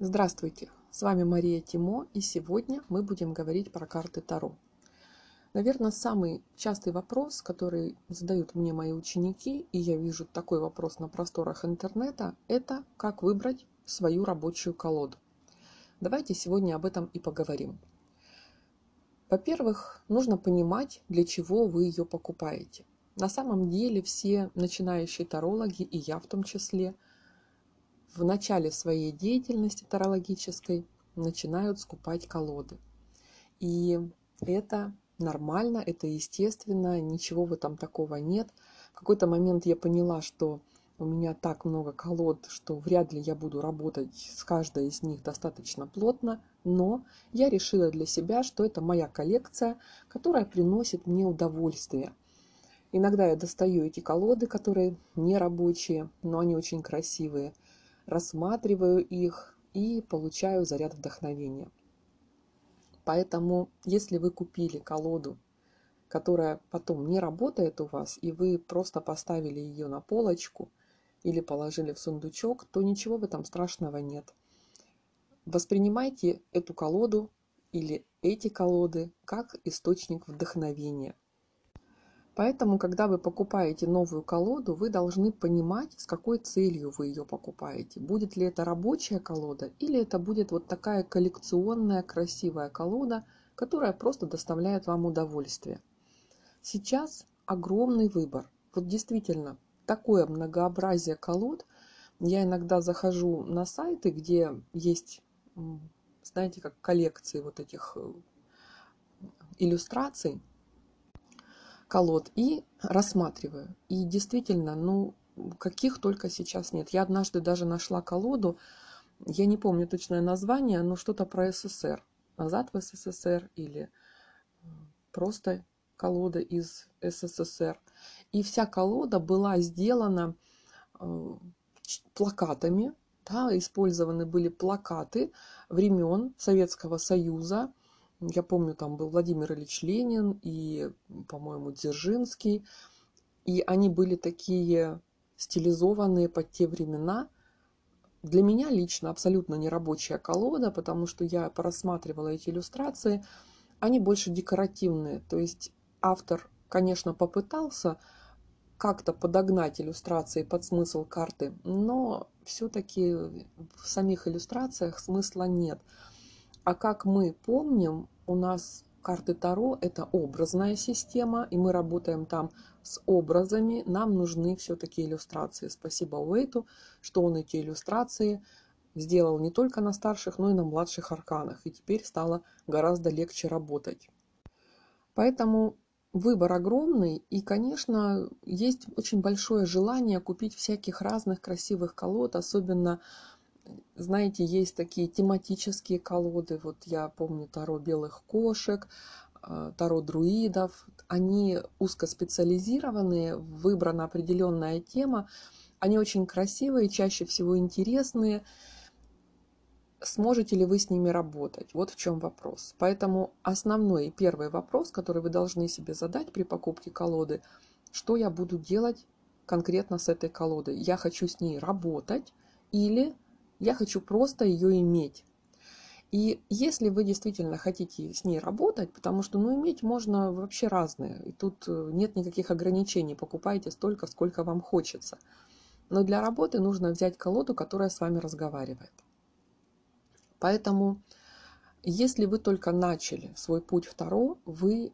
Здравствуйте, с вами Мария Тимо, и сегодня мы будем говорить про карты Таро. Наверное, самый частый вопрос, который задают мне мои ученики, и я вижу такой вопрос на просторах интернета, это как выбрать свою рабочую колоду. Давайте сегодня об этом и поговорим. Во-первых, нужно понимать, для чего вы ее покупаете. На самом деле все начинающие тарологи, и я в том числе, в начале своей деятельности тарологической начинают скупать колоды. И это нормально, это естественно, ничего в этом такого нет. В какой-то момент я поняла, что у меня так много колод, что вряд ли я буду работать с каждой из них достаточно плотно, но я решила для себя, что это моя коллекция, которая приносит мне удовольствие. Иногда я достаю эти колоды, которые не рабочие, но они очень красивые, рассматриваю их и получаю заряд вдохновения. Поэтому, если вы купили колоду, которая потом не работает у вас, и вы просто поставили ее на полочку или положили в сундучок, то ничего в этом страшного нет. Воспринимайте эту колоду или эти колоды как источник вдохновения – Поэтому, когда вы покупаете новую колоду, вы должны понимать, с какой целью вы ее покупаете. Будет ли это рабочая колода или это будет вот такая коллекционная красивая колода, которая просто доставляет вам удовольствие. Сейчас огромный выбор. Вот действительно, такое многообразие колод. Я иногда захожу на сайты, где есть, знаете, как коллекции вот этих э, иллюстраций, колод и рассматриваю. И действительно, ну, каких только сейчас нет. Я однажды даже нашла колоду, я не помню точное название, но что-то про СССР. Назад в СССР или просто колода из СССР. И вся колода была сделана э, плакатами, да, использованы были плакаты времен Советского Союза, я помню, там был Владимир Ильич Ленин и, по-моему, Дзержинский. И они были такие стилизованные под те времена. Для меня лично абсолютно не рабочая колода, потому что я порассматривала эти иллюстрации. Они больше декоративные. То есть автор, конечно, попытался как-то подогнать иллюстрации под смысл карты, но все-таки в самих иллюстрациях смысла нет. А как мы помним, у нас карты Таро – это образная система, и мы работаем там с образами. Нам нужны все-таки иллюстрации. Спасибо Уэйту, что он эти иллюстрации сделал не только на старших, но и на младших арканах. И теперь стало гораздо легче работать. Поэтому выбор огромный, и, конечно, есть очень большое желание купить всяких разных красивых колод, особенно знаете, есть такие тематические колоды. Вот я помню Таро белых кошек, э, Таро друидов. Они узкоспециализированные, выбрана определенная тема. Они очень красивые, чаще всего интересные. Сможете ли вы с ними работать? Вот в чем вопрос. Поэтому основной и первый вопрос, который вы должны себе задать при покупке колоды, что я буду делать конкретно с этой колодой? Я хочу с ней работать или я хочу просто ее иметь. И если вы действительно хотите с ней работать, потому что ну, иметь можно вообще разные, и тут э, нет никаких ограничений, покупайте столько, сколько вам хочется. Но для работы нужно взять колоду, которая с вами разговаривает. Поэтому, если вы только начали свой путь в Таро, вы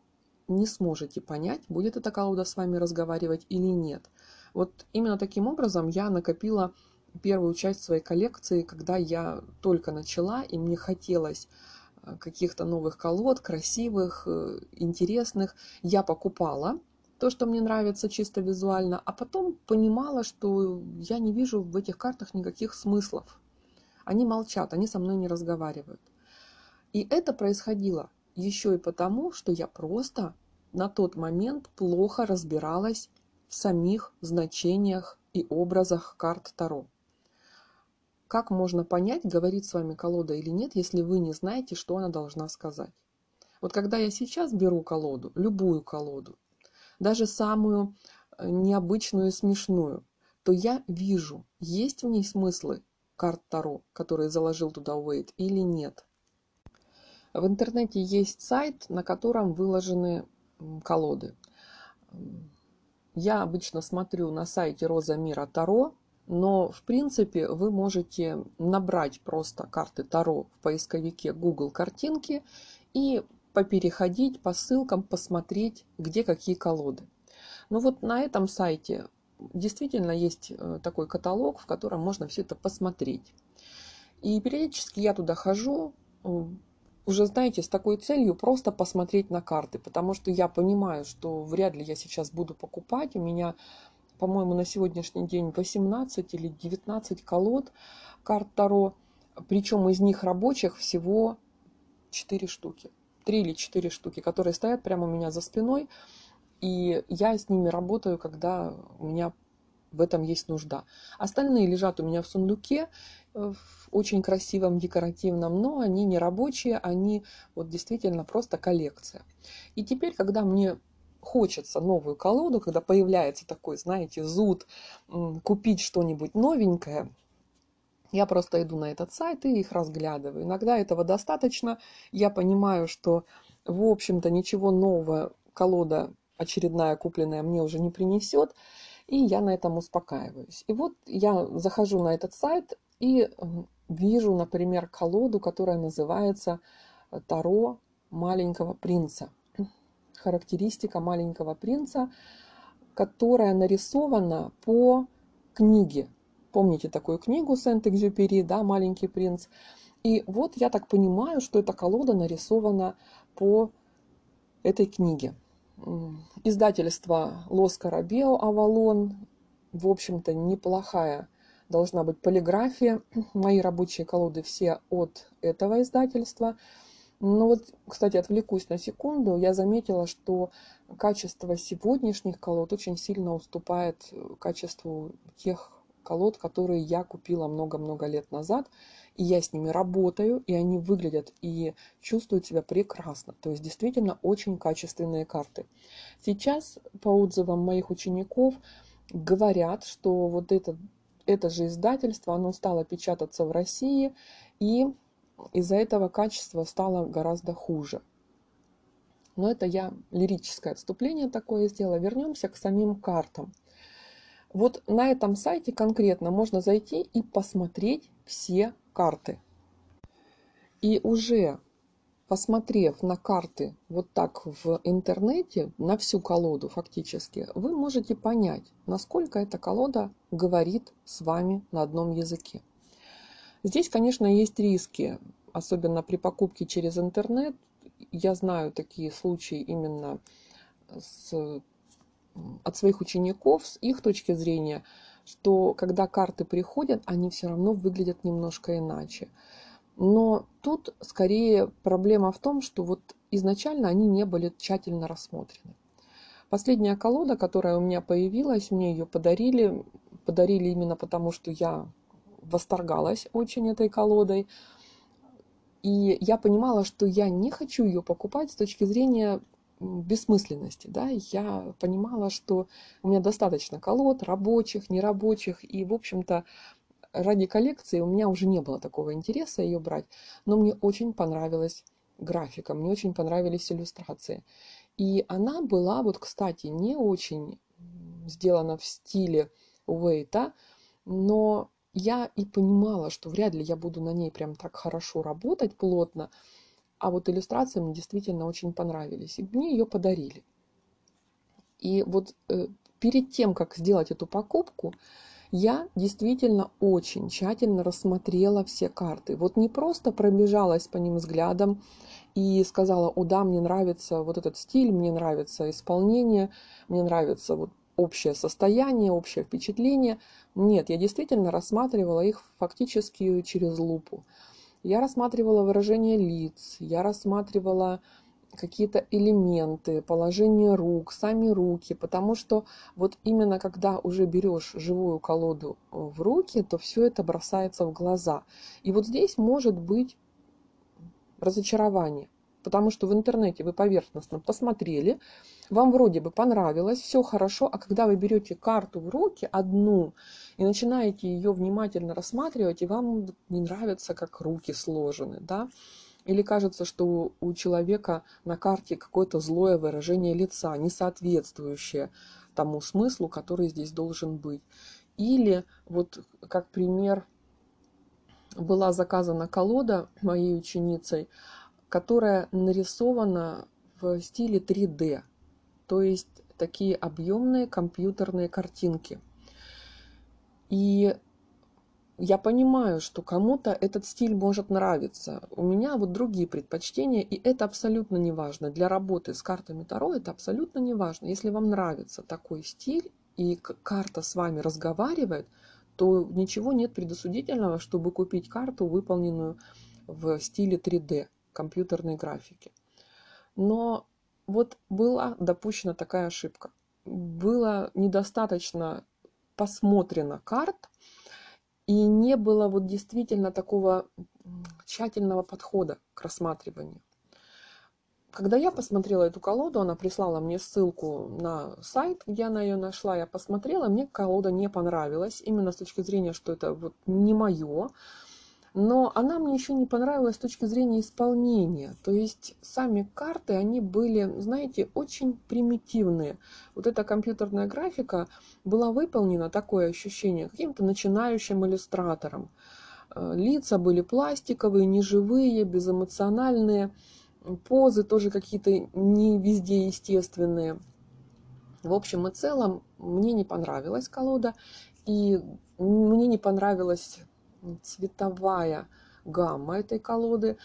не сможете понять, будет эта колода с вами разговаривать или нет. Вот именно таким образом я накопила первую часть своей коллекции, когда я только начала, и мне хотелось э, каких-то новых колод, красивых, э, интересных. Я покупала то, что мне нравится чисто визуально, а потом понимала, что я не вижу в этих картах никаких смыслов. Они молчат, они со мной не разговаривают. И это происходило еще и потому, что я просто на тот момент плохо разбиралась в самих значениях и образах карт Таро. Как можно понять, говорит с вами колода или нет, если вы не знаете, что она должна сказать? Вот когда я сейчас беру колоду, любую колоду, даже самую э, необычную и смешную, то я вижу, есть в ней смыслы, карт Таро, которые заложил туда Уэйт, или нет. В интернете есть сайт, на котором выложены колоды. Я обычно смотрю на сайте Роза Мира Таро, но в принципе вы можете набрать просто карты Таро в поисковике Google картинки и попереходить по ссылкам, посмотреть, где какие колоды. Но вот на этом сайте действительно есть э, такой каталог, в котором можно все это посмотреть. И периодически я туда хожу, уже, знаете, с такой целью просто посмотреть на карты, потому что я понимаю, что вряд ли я сейчас буду покупать. У меня, по-моему, на сегодняшний день 18 или 19 колод карт Таро, причем из них рабочих всего 4 штуки. 3 или 4 штуки, которые стоят прямо у меня за спиной, и я с ними работаю, когда у меня в этом есть нужда. Остальные лежат у меня в сундуке, в очень красивом, декоративном, но они не рабочие, они вот действительно просто коллекция. И теперь, когда мне хочется новую колоду, когда появляется такой, знаете, зуд купить что-нибудь новенькое, я просто иду на этот сайт и их разглядываю. Иногда этого достаточно. Я понимаю, что, в общем-то, ничего нового колода очередная купленная мне уже не принесет и я на этом успокаиваюсь. И вот я захожу на этот сайт и вижу, например, колоду, которая называется Таро маленького принца. Характеристика маленького принца, которая нарисована по книге. Помните такую книгу Сент-Экзюпери, да, «Маленький принц»? И вот я так понимаю, что эта колода нарисована по этой книге издательство Лос Карабео Авалон. В общем-то, неплохая должна быть полиграфия. Мои рабочие колоды все от этого издательства. Но вот, кстати, отвлекусь на секунду. Я заметила, что качество сегодняшних колод очень сильно уступает качеству тех колод, которые я купила много-много лет назад и я с ними работаю, и они выглядят и чувствуют себя прекрасно. То есть действительно очень качественные карты. Сейчас по отзывам моих учеников говорят, что вот это, это же издательство, оно стало печататься в России, и из-за этого качество стало гораздо хуже. Но это я лирическое отступление такое сделала. Вернемся к самим картам. Вот на этом сайте конкретно можно зайти и посмотреть все карты. И уже посмотрев на карты вот так в интернете, на всю колоду фактически, вы можете понять, насколько эта колода говорит с вами на одном языке. Здесь, конечно, есть риски, особенно при покупке через интернет. Я знаю такие случаи именно с, от своих учеников, с их точки зрения – что когда карты приходят, они все равно выглядят немножко иначе. Но тут скорее проблема в том, что вот изначально они не были тщательно рассмотрены. Последняя колода, которая у меня появилась, мне ее подарили. Подарили именно потому, что я восторгалась очень этой колодой. И я понимала, что я не хочу ее покупать с точки зрения бессмысленности. Да? Я понимала, что у меня достаточно колод, рабочих, нерабочих, и, в общем-то, ради коллекции у меня уже не было такого интереса ее брать, но мне очень понравилась графика, мне очень понравились иллюстрации. И она была, вот, кстати, не очень сделана в стиле Уэйта, но я и понимала, что вряд ли я буду на ней прям так хорошо работать плотно, а вот иллюстрации мне действительно очень понравились. И мне ее подарили. И вот э, перед тем, как сделать эту покупку, я действительно очень тщательно рассмотрела все карты. Вот не просто пробежалась по ним взглядом и сказала, о да, мне нравится вот этот стиль, мне нравится исполнение, мне нравится вот общее состояние, общее впечатление. Нет, я действительно рассматривала их фактически через лупу. Я рассматривала выражение лиц, я рассматривала какие-то элементы, положение рук, сами руки, потому что вот именно когда уже берешь живую колоду в руки, то все это бросается в глаза. И вот здесь может быть разочарование, потому что в интернете вы поверхностно посмотрели, вам вроде бы понравилось, все хорошо, а когда вы берете карту в руки одну и начинаете ее внимательно рассматривать, и вам не нравится, как руки сложены, да, или кажется, что у человека на карте какое-то злое выражение лица, не соответствующее тому смыслу, который здесь должен быть. Или, вот как пример, была заказана колода моей ученицей, которая нарисована в стиле 3D, то есть такие объемные компьютерные картинки. И я понимаю, что кому-то этот стиль может нравиться. У меня вот другие предпочтения, и это абсолютно не важно. Для работы с картами Таро это абсолютно не важно. Если вам нравится такой стиль, и карта с вами разговаривает, то ничего нет предосудительного, чтобы купить карту, выполненную в стиле 3D, компьютерной графики. Но вот была допущена такая ошибка. Было недостаточно посмотрено карт, и не было вот действительно такого тщательного подхода к рассматриванию. Когда я посмотрела эту колоду, она прислала мне ссылку на сайт, где она ее нашла, я посмотрела, мне колода не понравилась, именно с точки зрения, что это вот не мое, но она мне еще не понравилась с точки зрения исполнения. То есть сами карты, они были, знаете, очень примитивные. Вот эта компьютерная графика была выполнена, такое ощущение, каким-то начинающим иллюстратором. Э, лица были пластиковые, неживые, безэмоциональные. Позы тоже какие-то не везде естественные. В общем и целом, мне не понравилась колода. И мне не понравилась цветовая гамма этой колоды.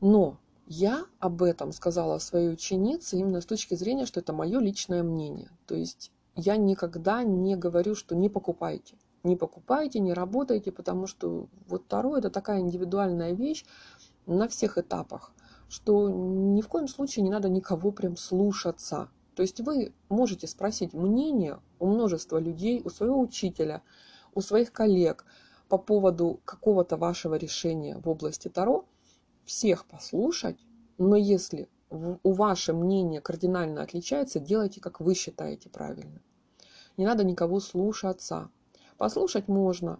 Но я об этом сказала своей ученице именно с точки зрения, что это мое личное мнение. То есть я никогда не говорю, что не покупайте. Не покупайте, не работайте, потому что вот Таро это такая индивидуальная вещь на всех этапах, что ни в коем случае не надо никого прям слушаться. То есть вы можете спросить мнение у множества людей, у своего учителя, у своих коллег – по поводу какого-то вашего решения в области Таро, всех послушать, но если у ваше мнение кардинально отличается, делайте, как вы считаете правильно. Не надо никого слушаться. Послушать можно,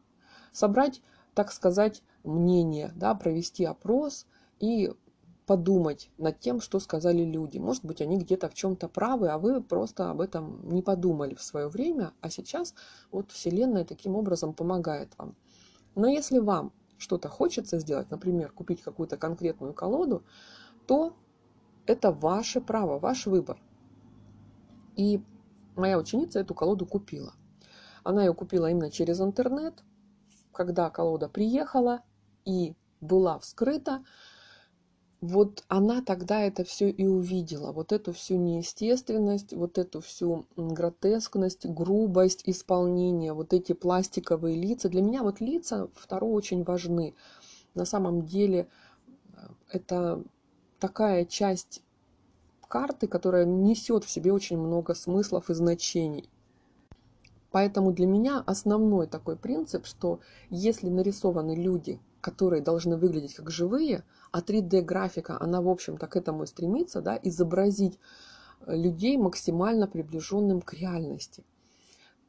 собрать, так сказать, мнение, да, провести опрос и подумать над тем, что сказали люди. Может быть, они где-то в чем-то правы, а вы просто об этом не подумали в свое время, а сейчас вот Вселенная таким образом помогает вам. Но если вам что-то хочется сделать, например, купить какую-то конкретную колоду, то это ваше право, ваш выбор. И моя ученица эту колоду купила. Она ее купила именно через интернет. Когда колода приехала и была вскрыта, вот она тогда это все и увидела, вот эту всю неестественность, вот эту всю гротескность, грубость исполнения, вот эти пластиковые лица. Для меня вот лица второе очень важны. На самом деле э, это такая часть карты, которая несет в себе очень много смыслов и значений. Поэтому для меня основной такой принцип, что если нарисованы люди, которые должны выглядеть как живые, а 3D-графика, она, в общем-то, к этому и стремится, да, изобразить э, людей максимально приближенным к реальности,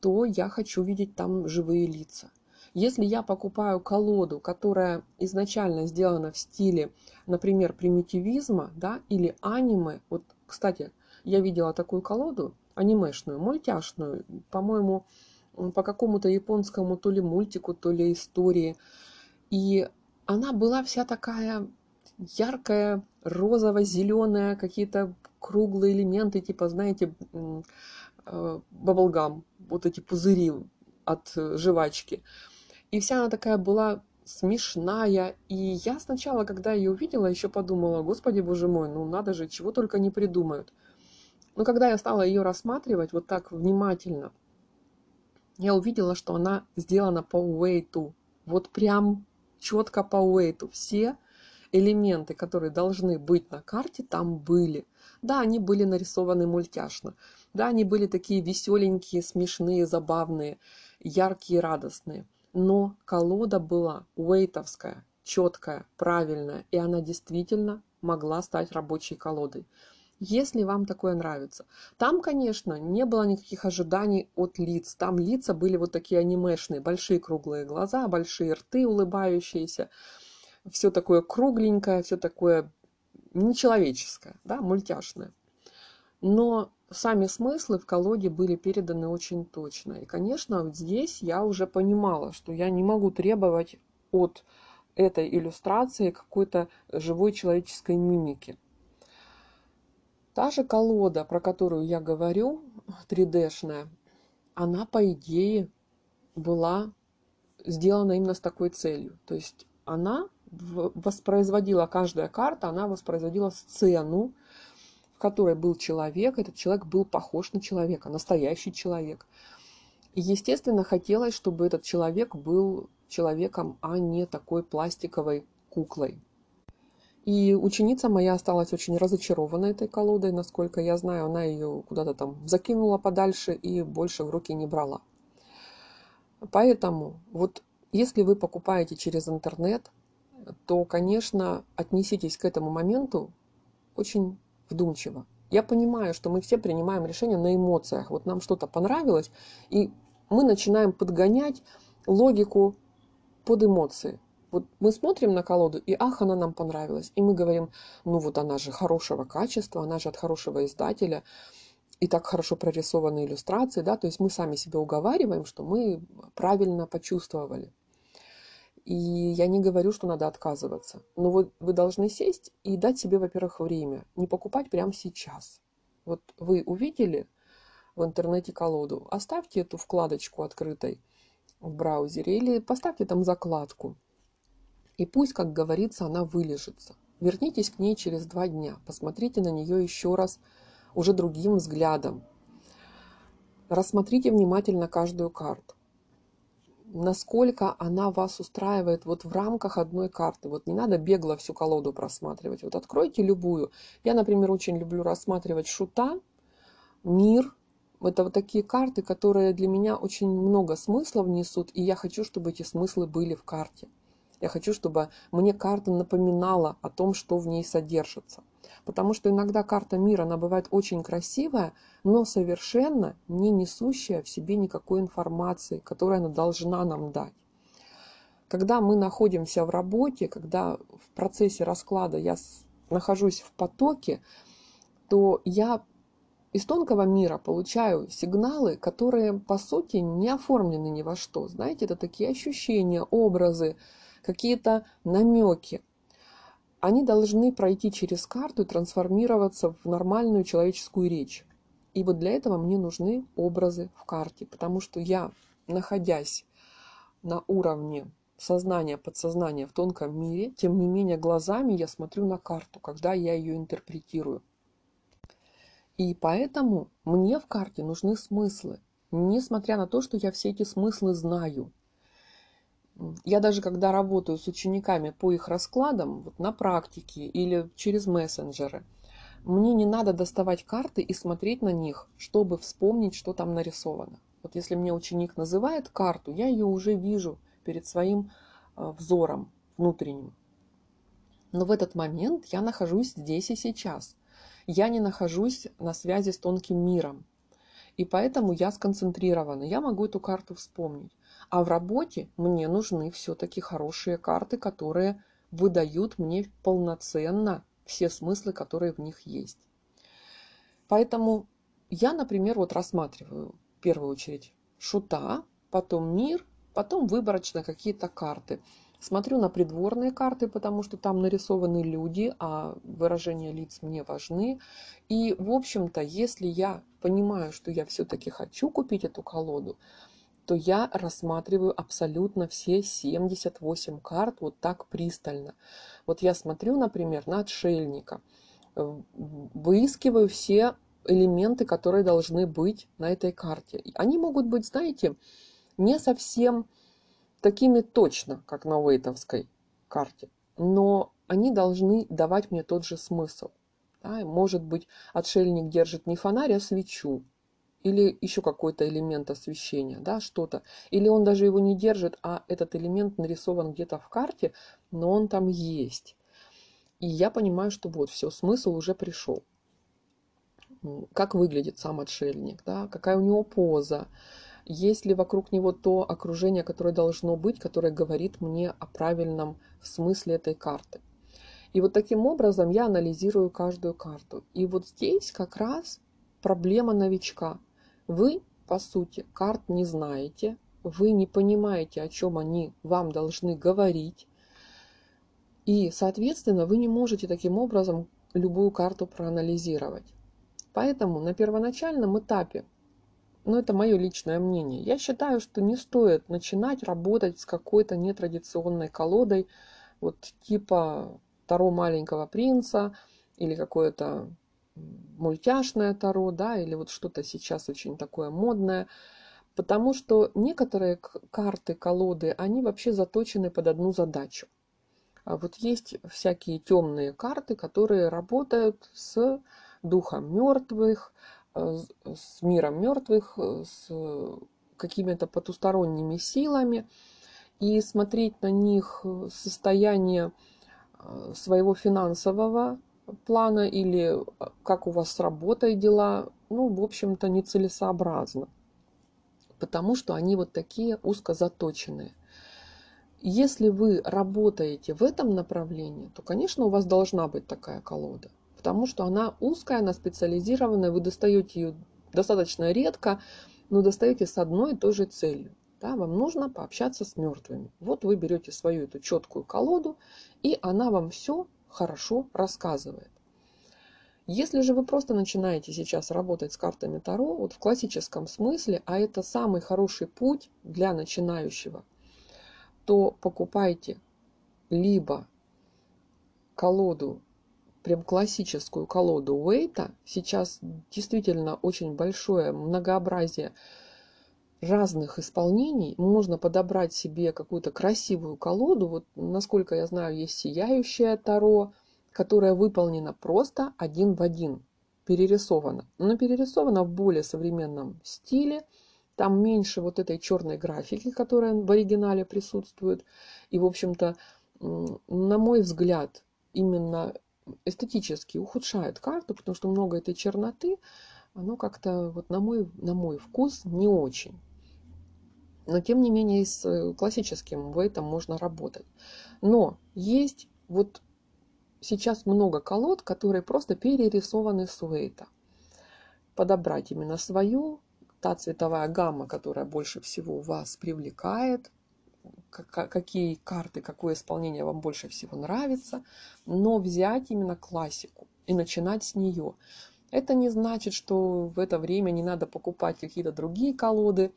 то я хочу видеть там живые лица. Если я покупаю колоду, которая изначально сделана в стиле, например, примитивизма, да, или аниме, вот, кстати, я видела такую колоду, анимешную, мультяшную, по-моему, по какому-то японскому то ли мультику, то ли истории, и она была вся такая яркая, розово-зеленая, какие-то круглые элементы, типа, знаете, баблгам, э, вот эти пузыри от э, жвачки. И вся она такая была смешная. И я сначала, когда ее увидела, еще подумала, господи, боже мой, ну надо же, чего только не придумают. Но когда я стала ее рассматривать вот так внимательно, я увидела, что она сделана по уэйту. Вот прям четко по уэйту. Все элементы, которые должны быть на карте, там были. Да, они были нарисованы мультяшно. Да, они были такие веселенькие, смешные, забавные, яркие, радостные. Но колода была уэйтовская, четкая, правильная, и она действительно могла стать рабочей колодой. Если вам такое нравится. Там, конечно, не было никаких ожиданий от лиц. Там лица были вот такие анимешные, большие круглые глаза, большие рты улыбающиеся. Все такое кругленькое, все такое нечеловеческое, да, мультяшное. Но сами смыслы в колоде были переданы очень точно. И, конечно, вот здесь я уже понимала, что я не могу требовать от этой иллюстрации какой-то живой человеческой мимики. Та же колода, про которую я говорю, 3D-шная, она, по идее, была сделана именно с такой целью. То есть она воспроизводила, каждая карта, она воспроизводила сцену, в которой был человек. Этот человек был похож на человека, настоящий человек. И, естественно, хотелось, чтобы этот человек был человеком, а не такой пластиковой куклой. И ученица моя осталась очень разочарована этой колодой, насколько я знаю, она ее куда-то там закинула подальше и больше в руки не брала. Поэтому вот если вы покупаете через интернет, то, конечно, отнеситесь к этому моменту очень вдумчиво. Я понимаю, что мы все принимаем решения на эмоциях. Вот нам что-то понравилось, и мы начинаем подгонять логику под эмоции. Вот мы смотрим на колоду, и ах, она нам понравилась. И мы говорим, ну вот она же хорошего качества, она же от хорошего издателя, и так хорошо прорисованы иллюстрации, да, то есть мы сами себя уговариваем, что мы правильно почувствовали. И я не говорю, что надо отказываться. Но вот вы должны сесть и дать себе, во-первых, время. Не покупать прямо сейчас. Вот вы увидели в интернете колоду, оставьте эту вкладочку открытой в браузере или поставьте там закладку. И пусть, как говорится, она вылежится. Вернитесь к ней через два дня, посмотрите на нее еще раз уже другим взглядом. Рассмотрите внимательно каждую карту. Насколько она вас устраивает вот в рамках одной карты. Вот не надо бегло всю колоду просматривать. Вот откройте любую. Я, например, очень люблю рассматривать шута, мир. Это вот такие карты, которые для меня очень много смыслов несут, и я хочу, чтобы эти смыслы были в карте. Я хочу, чтобы мне карта напоминала о том, что в ней содержится. Потому что иногда карта мира, она бывает очень красивая, но совершенно не несущая в себе никакой информации, которую она должна нам дать. Когда мы находимся в работе, когда в процессе расклада я нахожусь в потоке, то я из тонкого мира получаю сигналы, которые по сути не оформлены ни во что. Знаете, это такие ощущения, образы, какие-то намеки. Они должны пройти через карту и трансформироваться в нормальную человеческую речь. И вот для этого мне нужны образы в карте, потому что я, находясь на уровне сознания, подсознания в тонком мире, тем не менее глазами я смотрю на карту, когда я ее интерпретирую. И поэтому мне в карте нужны смыслы, несмотря на то, что я все эти смыслы знаю – я даже когда работаю с учениками по их раскладам, вот на практике или через мессенджеры, мне не надо доставать карты и смотреть на них, чтобы вспомнить, что там нарисовано. Вот если мне ученик называет карту, я ее уже вижу перед своим э, взором внутренним. Но в этот момент я нахожусь здесь и сейчас. Я не нахожусь на связи с тонким миром. И поэтому я сконцентрирована. Я могу эту карту вспомнить. А в работе мне нужны все-таки хорошие карты, которые выдают мне полноценно все смыслы, которые в них есть. Поэтому я, например, вот рассматриваю в первую очередь шута, потом мир, потом выборочно какие-то карты. Смотрю на придворные карты, потому что там нарисованы люди, а выражения лиц мне важны. И, в общем-то, если я понимаю, что я все-таки хочу купить эту колоду, то я рассматриваю абсолютно все 78 карт вот так пристально. Вот я смотрю, например, на отшельника, э, выискиваю все элементы, которые должны быть на этой карте. Они могут быть, знаете, не совсем такими точно, как на Уэйтовской карте, но они должны давать мне тот же смысл. Да? Может быть, отшельник держит не фонарь, а свечу или еще какой-то элемент освещения, да, что-то. Или он даже его не держит, а этот элемент нарисован где-то в карте, но он там есть. И я понимаю, что вот, все, смысл уже пришел. как выглядит сам отшельник, да, какая у него поза, есть ли вокруг него то окружение, которое должно быть, которое говорит мне о правильном смысле этой карты. И вот таким образом я анализирую каждую карту. И вот здесь как раз проблема новичка. Вы, по сути, карт не знаете, вы не понимаете, о чем они вам должны говорить. И, соответственно, вы не можете таким образом любую карту проанализировать. Поэтому на первоначальном этапе ну это мое личное мнение, я считаю, что не стоит начинать работать с какой-то нетрадиционной колодой, вот типа Таро маленького принца или какое-то мультяшное Таро, да, или вот что-то сейчас очень такое модное, потому что некоторые карты, колоды, они вообще заточены под одну задачу. А вот есть всякие темные карты, которые работают с духом мертвых, Э, с миром мертвых, э, с какими-то потусторонними силами и смотреть на них э, состояние своего финансового плана или как у вас с работой дела, ну, в общем-то, нецелесообразно, потому что они вот такие узко заточенные. Если вы работаете в этом направлении, то, конечно, у вас должна быть такая колода потому что она узкая, она специализированная, вы достаете ее достаточно редко, но достаете с одной и той же целью. Да, вам нужно пообщаться с мертвыми. Вот вы берете свою эту четкую колоду, и она вам все хорошо рассказывает. Если же вы просто начинаете сейчас работать с картами Таро, вот в классическом смысле, а это самый хороший путь для начинающего, то покупайте либо колоду прям классическую колоду Уэйта. Сейчас действительно очень большое многообразие разных исполнений. Можно подобрать себе какую-то красивую колоду. Вот, насколько я знаю, есть сияющая Таро, которая выполнена просто один в один, перерисована. Но перерисована в более современном стиле. Там меньше вот этой черной графики, которая в оригинале присутствует. И, в общем-то, на мой взгляд, именно эстетически ухудшает карту, потому что много этой черноты, оно как-то вот на мой, на мой вкус не очень. Но тем не менее с э, классическим этом можно работать. Но есть вот сейчас много колод, которые просто перерисованы с. Подобрать именно свою, та цветовая гамма, которая больше всего вас привлекает, какие карты, какое исполнение вам больше всего нравится, но взять именно классику и начинать с нее. Это не значит, что в это время не надо покупать какие-то другие колоды.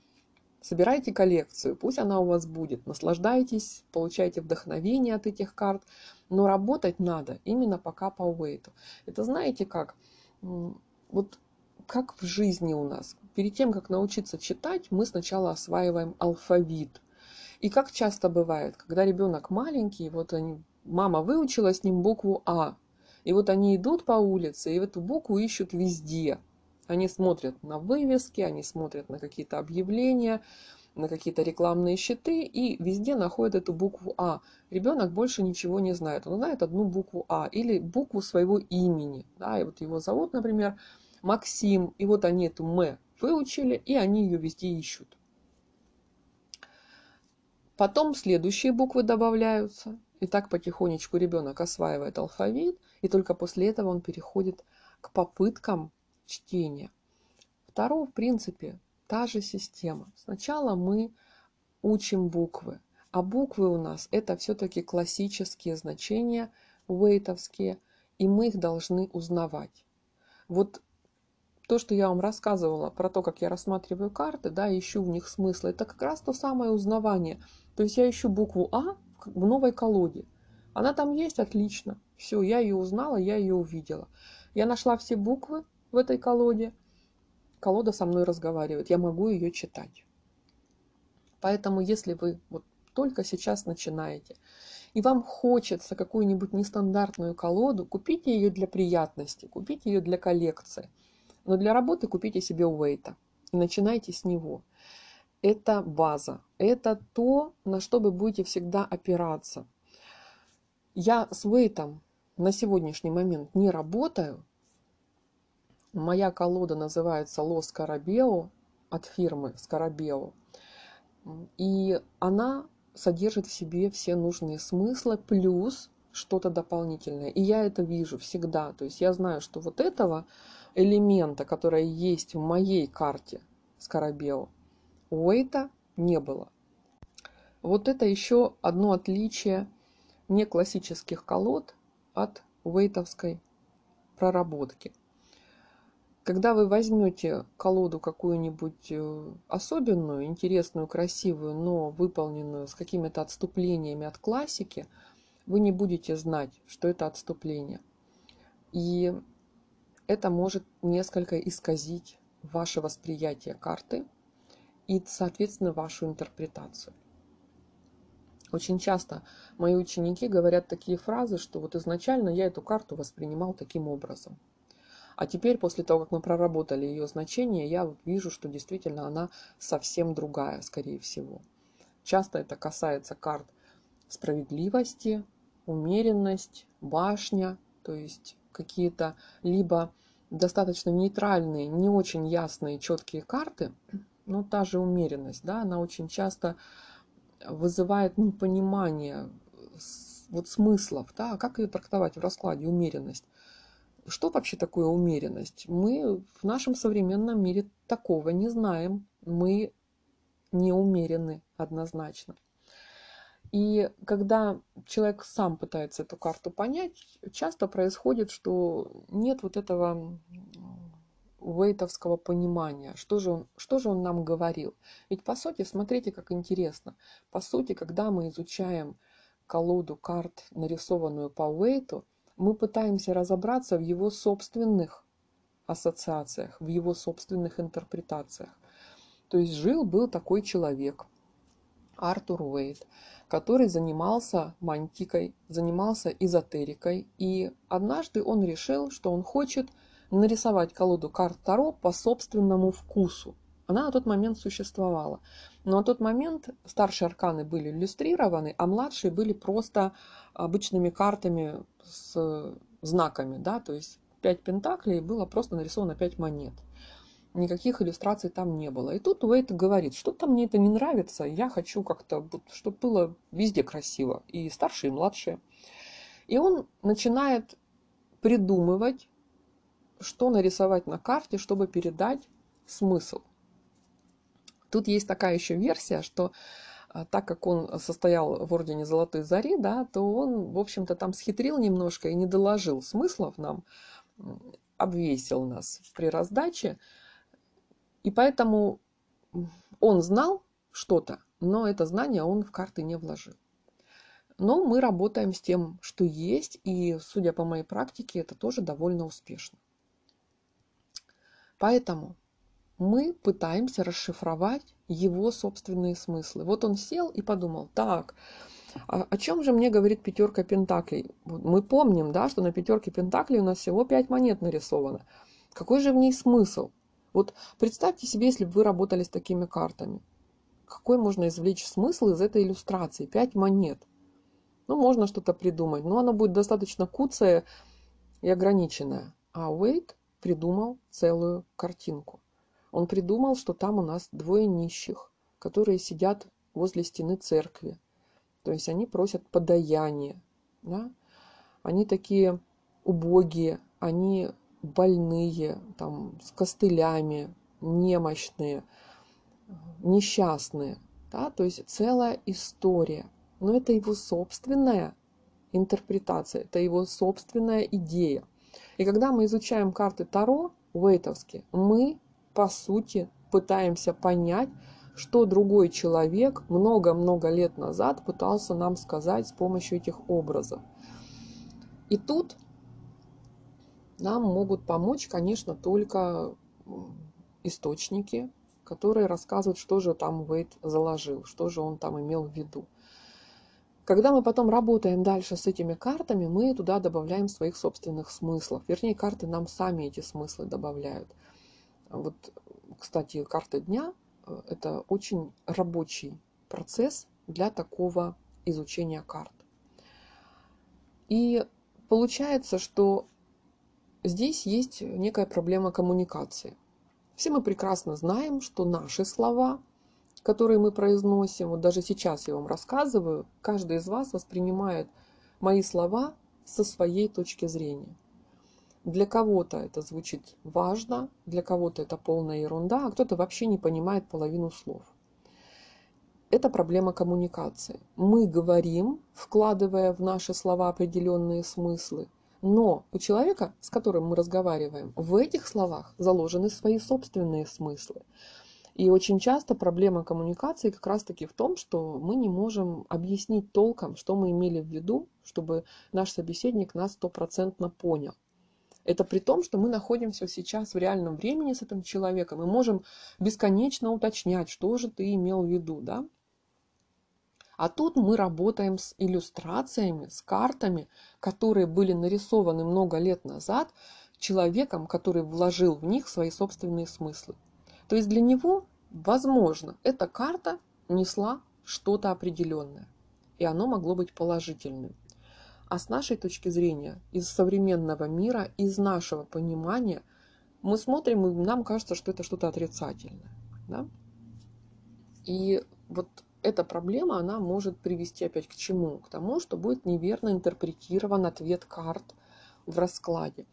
Собирайте коллекцию, пусть она у вас будет, наслаждайтесь, получайте вдохновение от этих карт, но работать надо именно пока по уэйту. Это знаете как? Вот как в жизни у нас. Перед тем, как научиться читать, мы сначала осваиваем алфавит. И как часто бывает, когда ребенок маленький, вот они, мама выучила с ним букву А, и вот они идут по улице, и эту букву ищут везде. Они смотрят на вывески, они смотрят на какие-то объявления, на какие-то рекламные щиты и везде находят эту букву А. Ребенок больше ничего не знает. Он знает одну букву А или букву своего имени. Да, и вот его зовут, например, Максим. И вот они эту М выучили, и они ее везде ищут. Потом следующие буквы добавляются. И так потихонечку ребенок осваивает алфавит, и только после этого он переходит к попыткам чтения. Второе, в принципе, та же система. Сначала мы учим буквы, а буквы у нас это все-таки классические значения, уэйтовские, и мы их должны узнавать. Вот то, что я вам рассказывала про то, как я рассматриваю карты, да, ищу в них смысл, это как раз то самое узнавание. То есть я ищу букву А в новой колоде. Она там есть, отлично. Все, я ее узнала, я ее увидела. Я нашла все буквы в этой колоде. Колода со мной разговаривает. Я могу ее читать. Поэтому, если вы вот только сейчас начинаете, и вам хочется какую-нибудь нестандартную колоду, купите ее для приятности, купите ее для коллекции. Но для работы купите себе Уэйта и начинайте с него это база, это то, на что вы будете всегда опираться. Я с вейтом на сегодняшний момент не работаю, Моя колода называется Ло Скарабео от фирмы Скарабео. И она содержит в себе все нужные смыслы, плюс что-то дополнительное. И я это вижу всегда. То есть я знаю, что вот этого элемента, который есть в моей карте Скарабео, у Эйта не было. Вот это еще одно отличие не классических колод от вейтовской проработки. Когда вы возьмете колоду какую-нибудь э, особенную, интересную, красивую, но выполненную с какими-то отступлениями от классики, вы не будете знать, что это отступление. И это может несколько исказить ваше восприятие карты и, соответственно, вашу интерпретацию. Очень часто мои ученики говорят такие фразы, что вот изначально я эту карту воспринимал таким образом – а теперь, после того, как мы проработали ее значение, я вижу, что действительно она совсем другая, скорее всего. Часто это касается карт справедливости, умеренность, башня, то есть какие-то либо достаточно нейтральные, не очень ясные, четкие карты, но та же умеренность, да, она очень часто вызывает непонимание вот смыслов, да, а как ее трактовать в раскладе умеренность. Что вообще такое умеренность? Мы в нашем современном мире такого не знаем. Мы не умерены однозначно. И когда человек сам пытается эту карту понять, часто происходит, что нет вот этого вейтовского понимания, что же, он, что же он нам говорил. Ведь по сути, смотрите, как интересно. По сути, когда мы изучаем колоду карт, нарисованную по Уэйту, мы пытаемся разобраться в его собственных ассоциациях, в его собственных интерпретациях. То есть жил-был такой человек, Артур Уэйт, который занимался мантикой, занимался эзотерикой. И однажды он решил, что он хочет нарисовать колоду карт Таро по собственному вкусу. Она на тот момент существовала. Но на тот момент старшие арканы были иллюстрированы, а младшие были просто обычными картами с знаками. Да? То есть 5 пентаклей было просто нарисовано 5 монет. Никаких иллюстраций там не было. И тут Уэйт говорит, что-то мне это не нравится, я хочу как-то, чтобы было везде красиво, и старшие, и младшие. И он начинает придумывать, что нарисовать на карте, чтобы передать смысл. Тут есть такая еще версия, что а, так как он состоял в Ордене Золотой Зари, да, то он, в общем-то, там схитрил немножко и не доложил смыслов нам, обвесил нас при раздаче. И поэтому он знал что-то, но это знание он в карты не вложил. Но мы работаем с тем, что есть, и, судя по моей практике, это тоже довольно успешно. Поэтому мы пытаемся расшифровать его собственные смыслы. Вот он сел и подумал, так, а о чем же мне говорит пятерка пентаклей? Мы помним, да, что на пятерке пентаклей у нас всего пять монет нарисовано. Какой же в ней смысл? Вот представьте себе, если бы вы работали с такими картами. Какой можно извлечь смысл из этой иллюстрации? Пять монет. Ну, можно что-то придумать, но оно будет достаточно куцое и ограниченное. А Уэйт придумал целую картинку. Он придумал, что там у нас двое нищих, которые сидят возле стены церкви. То есть они просят подаяние. Да? Они такие убогие, они больные, там, с костылями, немощные, несчастные. Да? То есть целая история. Но это его собственная интерпретация, это его собственная идея. И когда мы изучаем карты Таро, Уэйтовские, мы по сути, пытаемся понять, что другой человек много-много лет назад пытался нам сказать с помощью этих образов. И тут нам могут помочь, конечно, только источники, которые рассказывают, что же там Уэйт заложил, что же он там имел в виду. Когда мы потом работаем дальше с этими картами, мы туда добавляем своих собственных смыслов. Вернее, карты нам сами эти смыслы добавляют. Вот, кстати, карта дня э, – это очень рабочий процесс для такого изучения карт. И получается, что здесь есть некая проблема коммуникации. Все мы прекрасно знаем, что наши слова, которые мы произносим, вот даже сейчас я вам рассказываю, каждый из вас воспринимает мои слова со своей точки зрения. Для кого-то это звучит важно, для кого-то это полная ерунда, а кто-то вообще не понимает половину слов. Это проблема коммуникации. Мы говорим, вкладывая в наши слова определенные смыслы, но у человека, с которым мы разговариваем, в этих словах заложены свои собственные смыслы. И очень часто проблема коммуникации как раз-таки в том, что мы не можем объяснить толком, что мы имели в виду, чтобы наш собеседник нас стопроцентно понял. Это при том, что мы находимся сейчас в реальном времени с этим человеком и можем бесконечно уточнять, что же ты имел в виду, да? А тут мы работаем с иллюстрациями, с картами, которые были нарисованы много лет назад человеком, который вложил в них свои собственные смыслы. То есть для него, возможно, эта карта несла что-то определенное, и оно могло быть положительным. А с нашей точки зрения, из современного мира, из нашего понимания, мы смотрим, и нам кажется, что это что-то отрицательное. Да? И вот эта проблема, она может привести опять к чему? К тому, что будет неверно интерпретирован ответ карт в раскладе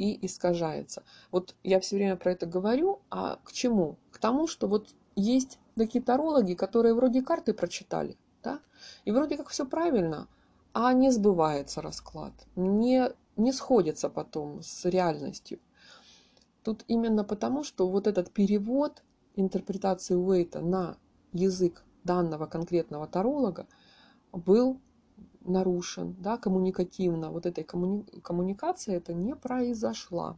и искажается. Вот я все время про это говорю, а к чему? К тому, что вот есть такие тарологи, которые вроде карты прочитали, да, и вроде как все правильно, а не сбывается расклад, не, не сходится потом с реальностью. Тут именно потому, что вот этот перевод интерпретации Уэйта на язык данного конкретного таролога был нарушен, да, коммуникативно. Вот этой коммуни... коммуникации это не произошла.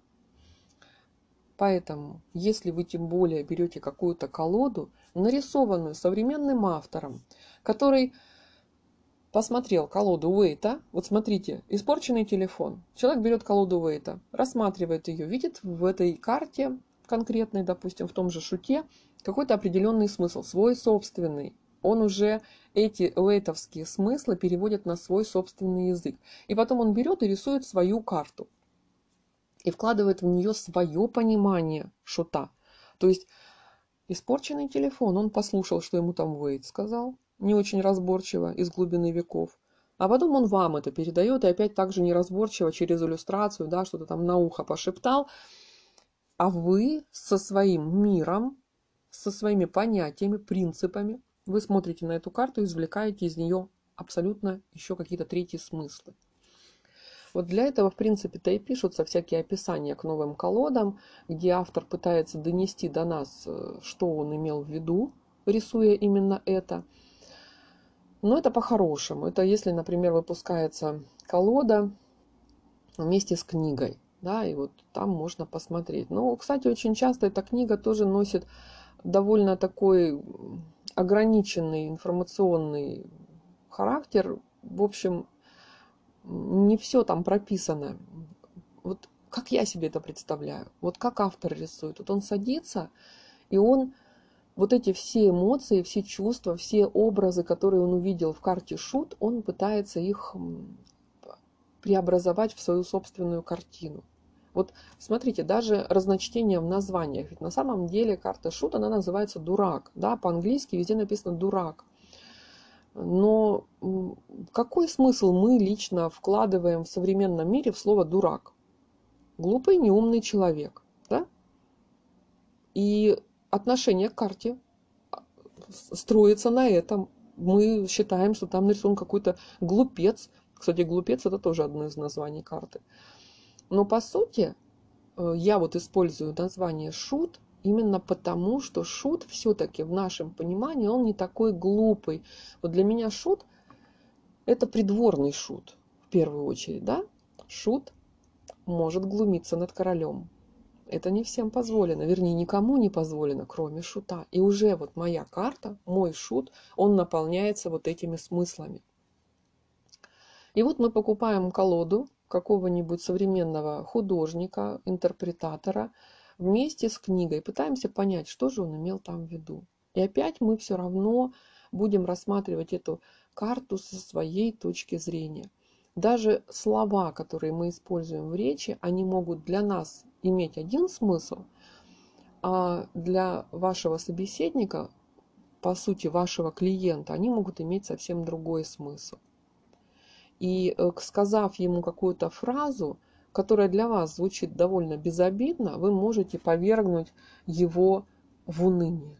Поэтому, если вы тем более берете какую-то колоду, нарисованную современным автором, который посмотрел колоду Уэйта, вот смотрите, испорченный телефон. Человек берет колоду Уэйта, рассматривает ее, видит в этой карте конкретной, допустим, в том же шуте, какой-то определенный смысл, свой собственный. Он уже эти лейтовские смыслы переводит на свой собственный язык. И потом он берет и рисует свою карту. И вкладывает в нее свое понимание шута. То есть испорченный телефон, он послушал, что ему там Уэйт сказал, не очень разборчиво, из глубины веков. А потом он вам это передает, и опять также неразборчиво через иллюстрацию, да, что-то там на ухо пошептал. А вы со своим миром со своими понятиями, принципами. Вы смотрите на эту карту и извлекаете из нее абсолютно еще какие-то третьи смыслы. Вот для этого, в принципе-то и пишутся всякие описания к новым колодам, где автор пытается донести до нас, э, что он имел в виду, рисуя именно это. Но это по-хорошему. Это если, например, выпускается колода вместе с книгой. Да, и вот там можно посмотреть. Но, кстати, очень часто эта книга тоже носит довольно такой ограниченный информационный характер. В общем, не все там прописано. Вот как я себе это представляю? Вот как автор рисует? Вот он садится, и он вот эти все эмоции, все чувства, все образы, которые он увидел в карте шут, он пытается их преобразовать в свою собственную картину. Вот смотрите, даже разночтение в названиях. Ведь на самом деле карта шут, она называется дурак. Да? По-английски везде написано дурак. Но какой смысл мы лично вкладываем в современном мире в слово дурак? Глупый, неумный человек. Да? И отношение к карте а, строится на этом. Мы считаем, что там нарисован какой-то глупец. Кстати, глупец это тоже одно из названий карты. Но по сути, э, я вот использую название шут именно потому, что шут все-таки в нашем понимании, он не такой глупый. Вот для меня шут – это придворный шут, в первую очередь, да? Шут может глумиться над королем. Это не всем позволено, вернее, никому не позволено, кроме шута. И уже вот моя карта, мой шут, он наполняется вот этими смыслами. И вот мы покупаем колоду, какого-нибудь современного художника, интерпретатора вместе с книгой. Пытаемся понять, что же он имел там в виду. И опять мы все равно будем рассматривать эту карту со своей точки зрения. даже слова, которые мы используем в речи, они могут для нас иметь один смысл, а для вашего собеседника, по сути, вашего клиента, они могут иметь совсем другой смысл. И э, сказав ему какую-то фразу, которая для вас звучит довольно безобидно, вы можете повергнуть его в уныние.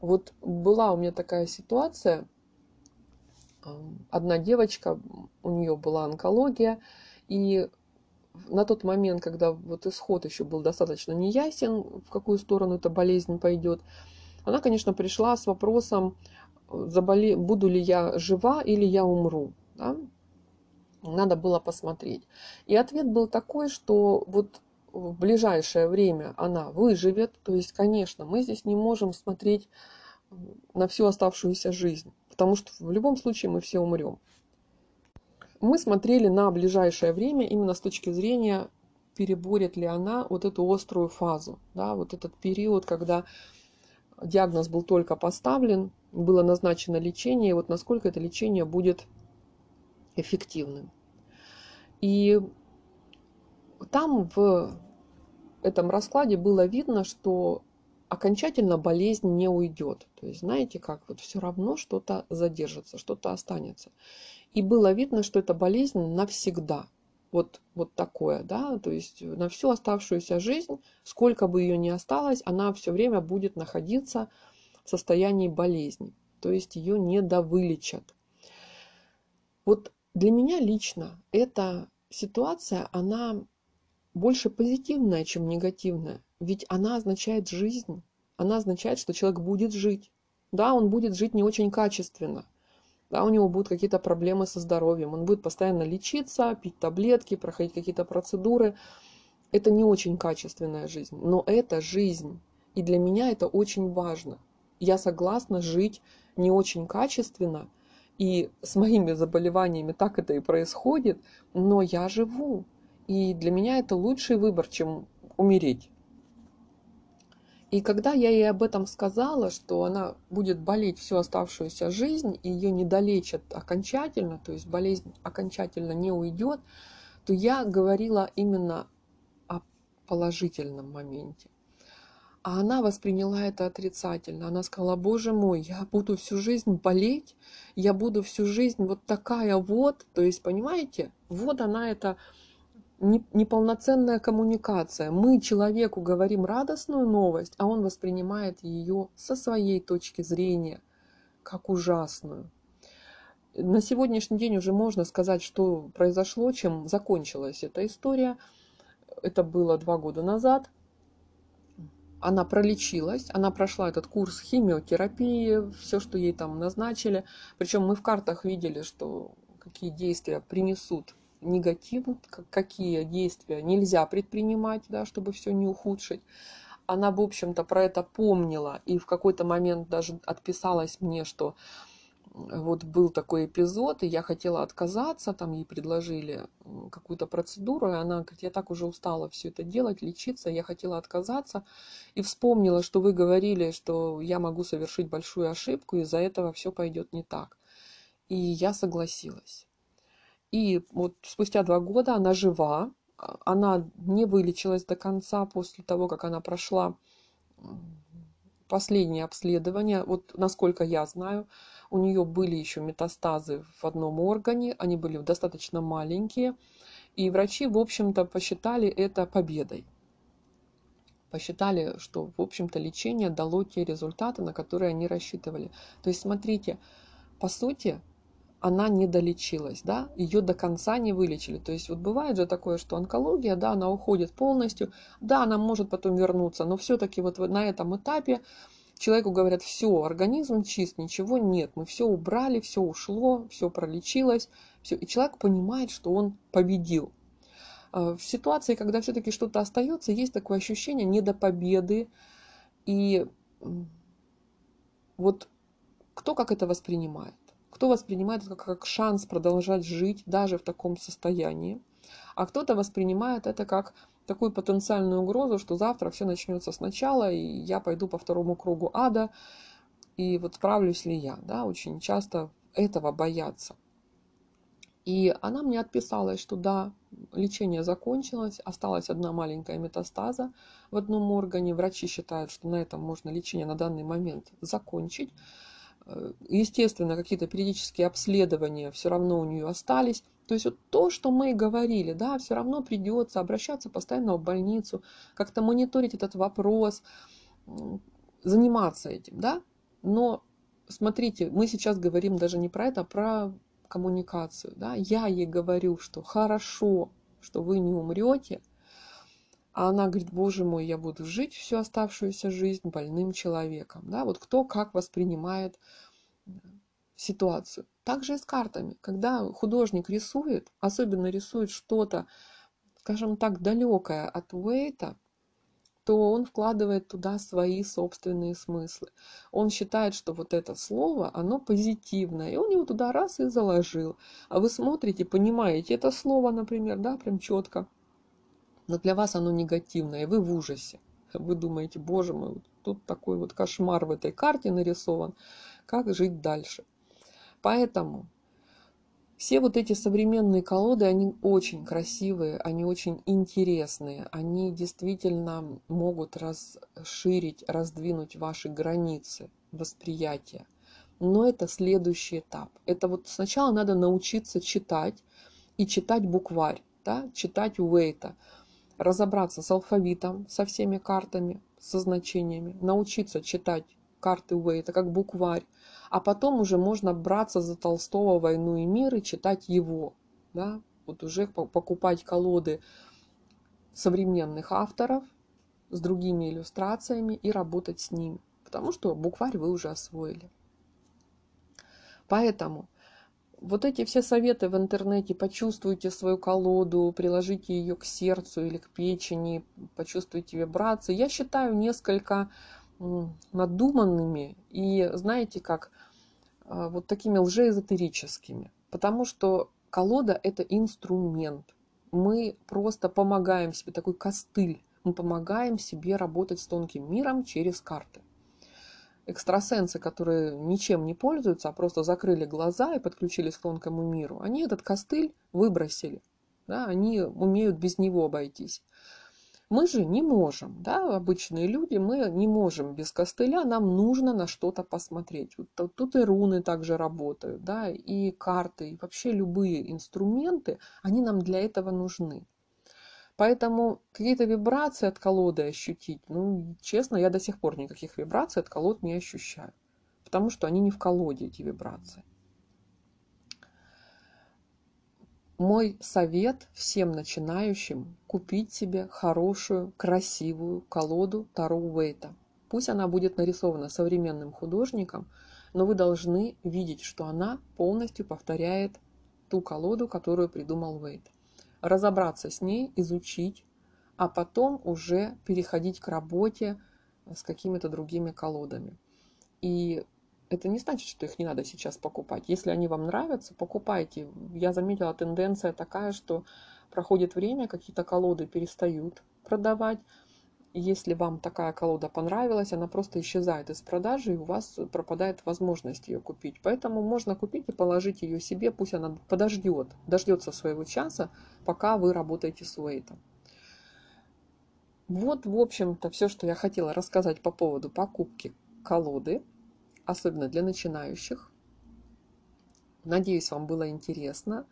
Вот была у меня такая ситуация, одна девочка, у нее была онкология, и на тот момент, когда вот исход еще был достаточно неясен, в какую сторону эта болезнь пойдет, она, конечно, пришла с вопросом, заболе... буду ли я жива или я умру. Да? Надо было посмотреть. И ответ был такой, что вот в ближайшее время она выживет. То есть, конечно, мы здесь не можем смотреть на всю оставшуюся жизнь, потому что в любом случае мы все умрем. Мы смотрели на ближайшее время именно с точки зрения, переборет ли она вот эту острую фазу, да, вот этот период, когда диагноз был только поставлен, было назначено лечение, и вот насколько это лечение будет эффективным. И там в этом раскладе было видно, что окончательно болезнь не уйдет. То есть, знаете, как вот все равно что-то задержится, что-то останется. И было видно, что эта болезнь навсегда. Вот, вот такое, да, то есть на всю оставшуюся жизнь, сколько бы ее ни осталось, она все время будет находиться в состоянии болезни. То есть ее не довылечат. Вот для меня лично эта ситуация, она больше позитивная, чем негативная. Ведь она означает жизнь. Она означает, что человек будет жить. Да, он будет жить не очень качественно. Да, у него будут какие-то проблемы со здоровьем. Он будет постоянно лечиться, пить таблетки, проходить какие-то процедуры. Это не очень качественная жизнь. Но это жизнь. И для меня это очень важно. Я согласна жить не очень качественно. И с моими заболеваниями так это и происходит. Но я живу. И для меня это лучший выбор, чем умереть. И когда я ей об этом сказала, что она будет болеть всю оставшуюся жизнь, и ее не долечат окончательно, то есть болезнь окончательно не уйдет, то я говорила именно о положительном моменте. А она восприняла это отрицательно. Она сказала, боже мой, я буду всю жизнь болеть, я буду всю жизнь вот такая вот. То есть, понимаете, вот она это неполноценная коммуникация. Мы человеку говорим радостную новость, а он воспринимает ее со своей точки зрения как ужасную. На сегодняшний день уже можно сказать, что произошло, чем закончилась эта история. Это было два года назад. Она пролечилась, она прошла этот курс химиотерапии, все, что ей там назначили. Причем мы в картах видели, что какие действия принесут негатив, какие действия нельзя предпринимать, да, чтобы все не ухудшить. Она, в общем-то, про это помнила и в какой-то момент даже отписалась мне, что вот был такой эпизод, и я хотела отказаться, там ей предложили какую-то процедуру, и она говорит, я так уже устала все это делать, лечиться, я хотела отказаться, и вспомнила, что вы говорили, что я могу совершить большую ошибку, из-за этого все пойдет не так. И я согласилась. И вот спустя два года она жива, а, она не вылечилась до конца после того, как она прошла последнее обследование. Вот насколько я знаю, у нее были еще метастазы в одном органе, они были достаточно маленькие, и врачи, в общем-то, посчитали это победой. Посчитали, что, в общем-то, лечение дало те результаты, на которые они рассчитывали. То есть, смотрите, по сути, она не долечилась, да, ее до конца не вылечили. То есть вот бывает же такое, что онкология, да, она уходит полностью, да, она может потом вернуться, но все-таки вот на этом этапе человеку говорят, все, организм чист, ничего нет, мы все убрали, все ушло, все пролечилось, все. И человек понимает, что он победил. А, в ситуации, когда все-таки что-то остается, есть такое ощущение не до победы. И вот кто как это воспринимает? Кто воспринимает это как шанс продолжать жить даже в таком состоянии, а кто-то воспринимает это как такую потенциальную угрозу, что завтра все начнется сначала, и я пойду по второму кругу ада, и вот справлюсь ли я. Да? Очень часто этого боятся. И она мне отписалась, что да, лечение закончилось, осталась одна маленькая метастаза в одном органе. Врачи считают, что на этом можно лечение на данный момент закончить. Э, естественно, какие-то периодические обследования все равно у нее остались. То есть вот то, что мы говорили, да, все равно придется обращаться постоянно в больницу, как-то мониторить этот вопрос, заниматься этим, да. Но смотрите, мы сейчас говорим даже не про это, а про коммуникацию. Да? Я ей говорю, что хорошо, что вы не умрете, а она говорит, боже мой, я буду жить всю оставшуюся жизнь больным человеком. Да? Вот кто как воспринимает ситуацию. Также и с картами. Когда художник рисует, особенно рисует что-то, скажем так, далекое от Уэйта, то он вкладывает туда свои собственные смыслы. Он считает, что вот это слово, оно позитивное, и он его туда раз и заложил. А вы смотрите, понимаете это слово, например, да, прям четко, но для вас оно негативное, и вы в ужасе. Вы думаете, боже мой, тут такой вот кошмар в этой карте нарисован, как жить дальше. Поэтому все вот эти современные колоды, они очень красивые, они очень интересные, они действительно могут расширить, раздвинуть ваши границы восприятия. Но это следующий этап. Это вот сначала надо научиться читать и читать букварь, да, читать Уэйта, разобраться с алфавитом, со всеми картами, со значениями, научиться читать карты Уэйта как букварь, а потом уже можно браться за Толстого «Войну и мир» и читать его. Да? Вот уже покупать колоды современных авторов с другими иллюстрациями и работать с ними. Потому что букварь вы уже освоили. Поэтому вот эти все советы в интернете, почувствуйте свою колоду, приложите ее к сердцу или к печени, почувствуйте вибрации, я считаю несколько надуманными и, знаете, как вот такими лжеэзотерическими. Потому что колода – это инструмент. Мы просто помогаем себе, такой костыль. Мы помогаем себе работать с тонким миром через карты. Экстрасенсы, которые ничем не пользуются, а просто закрыли глаза и подключились к тонкому миру, они этот костыль выбросили. Да, они умеют без него обойтись. Мы же не можем, да, обычные люди, мы не можем без костыля, нам нужно на что-то посмотреть. Вот тут и руны также работают, да, и карты, и вообще любые инструменты, они нам для этого нужны. Поэтому какие-то вибрации от колоды ощутить, ну, честно, я до сих пор никаких вибраций от колод не ощущаю. Потому что они не в колоде, эти вибрации. Мой совет всем начинающим – купить себе хорошую, красивую колоду Таро Уэйта. Пусть она будет нарисована современным художником, но вы должны видеть, что она полностью повторяет ту колоду, которую придумал Уэйт. Разобраться с ней, изучить, а потом уже переходить к работе с какими-то другими колодами. И это не значит, что их не надо сейчас покупать. Если они вам нравятся, покупайте. Я заметила тенденция такая, что проходит время, какие-то колоды перестают продавать. Если вам такая колода понравилась, она просто исчезает из продажи, и у вас пропадает возможность ее купить. Поэтому можно купить и положить ее себе, пусть она подождет, дождется своего часа, пока вы работаете с Уэйтом. Вот, в общем-то, все, что я хотела рассказать по поводу покупки колоды особенно для начинающих. Надеюсь, вам было интересно.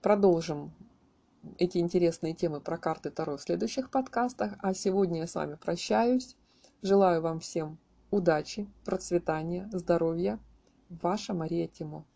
Продолжим эти интересные темы про карты Таро в следующих подкастах. А сегодня я с вами прощаюсь. Желаю вам всем удачи, процветания, здоровья. Ваша Мария Тимо.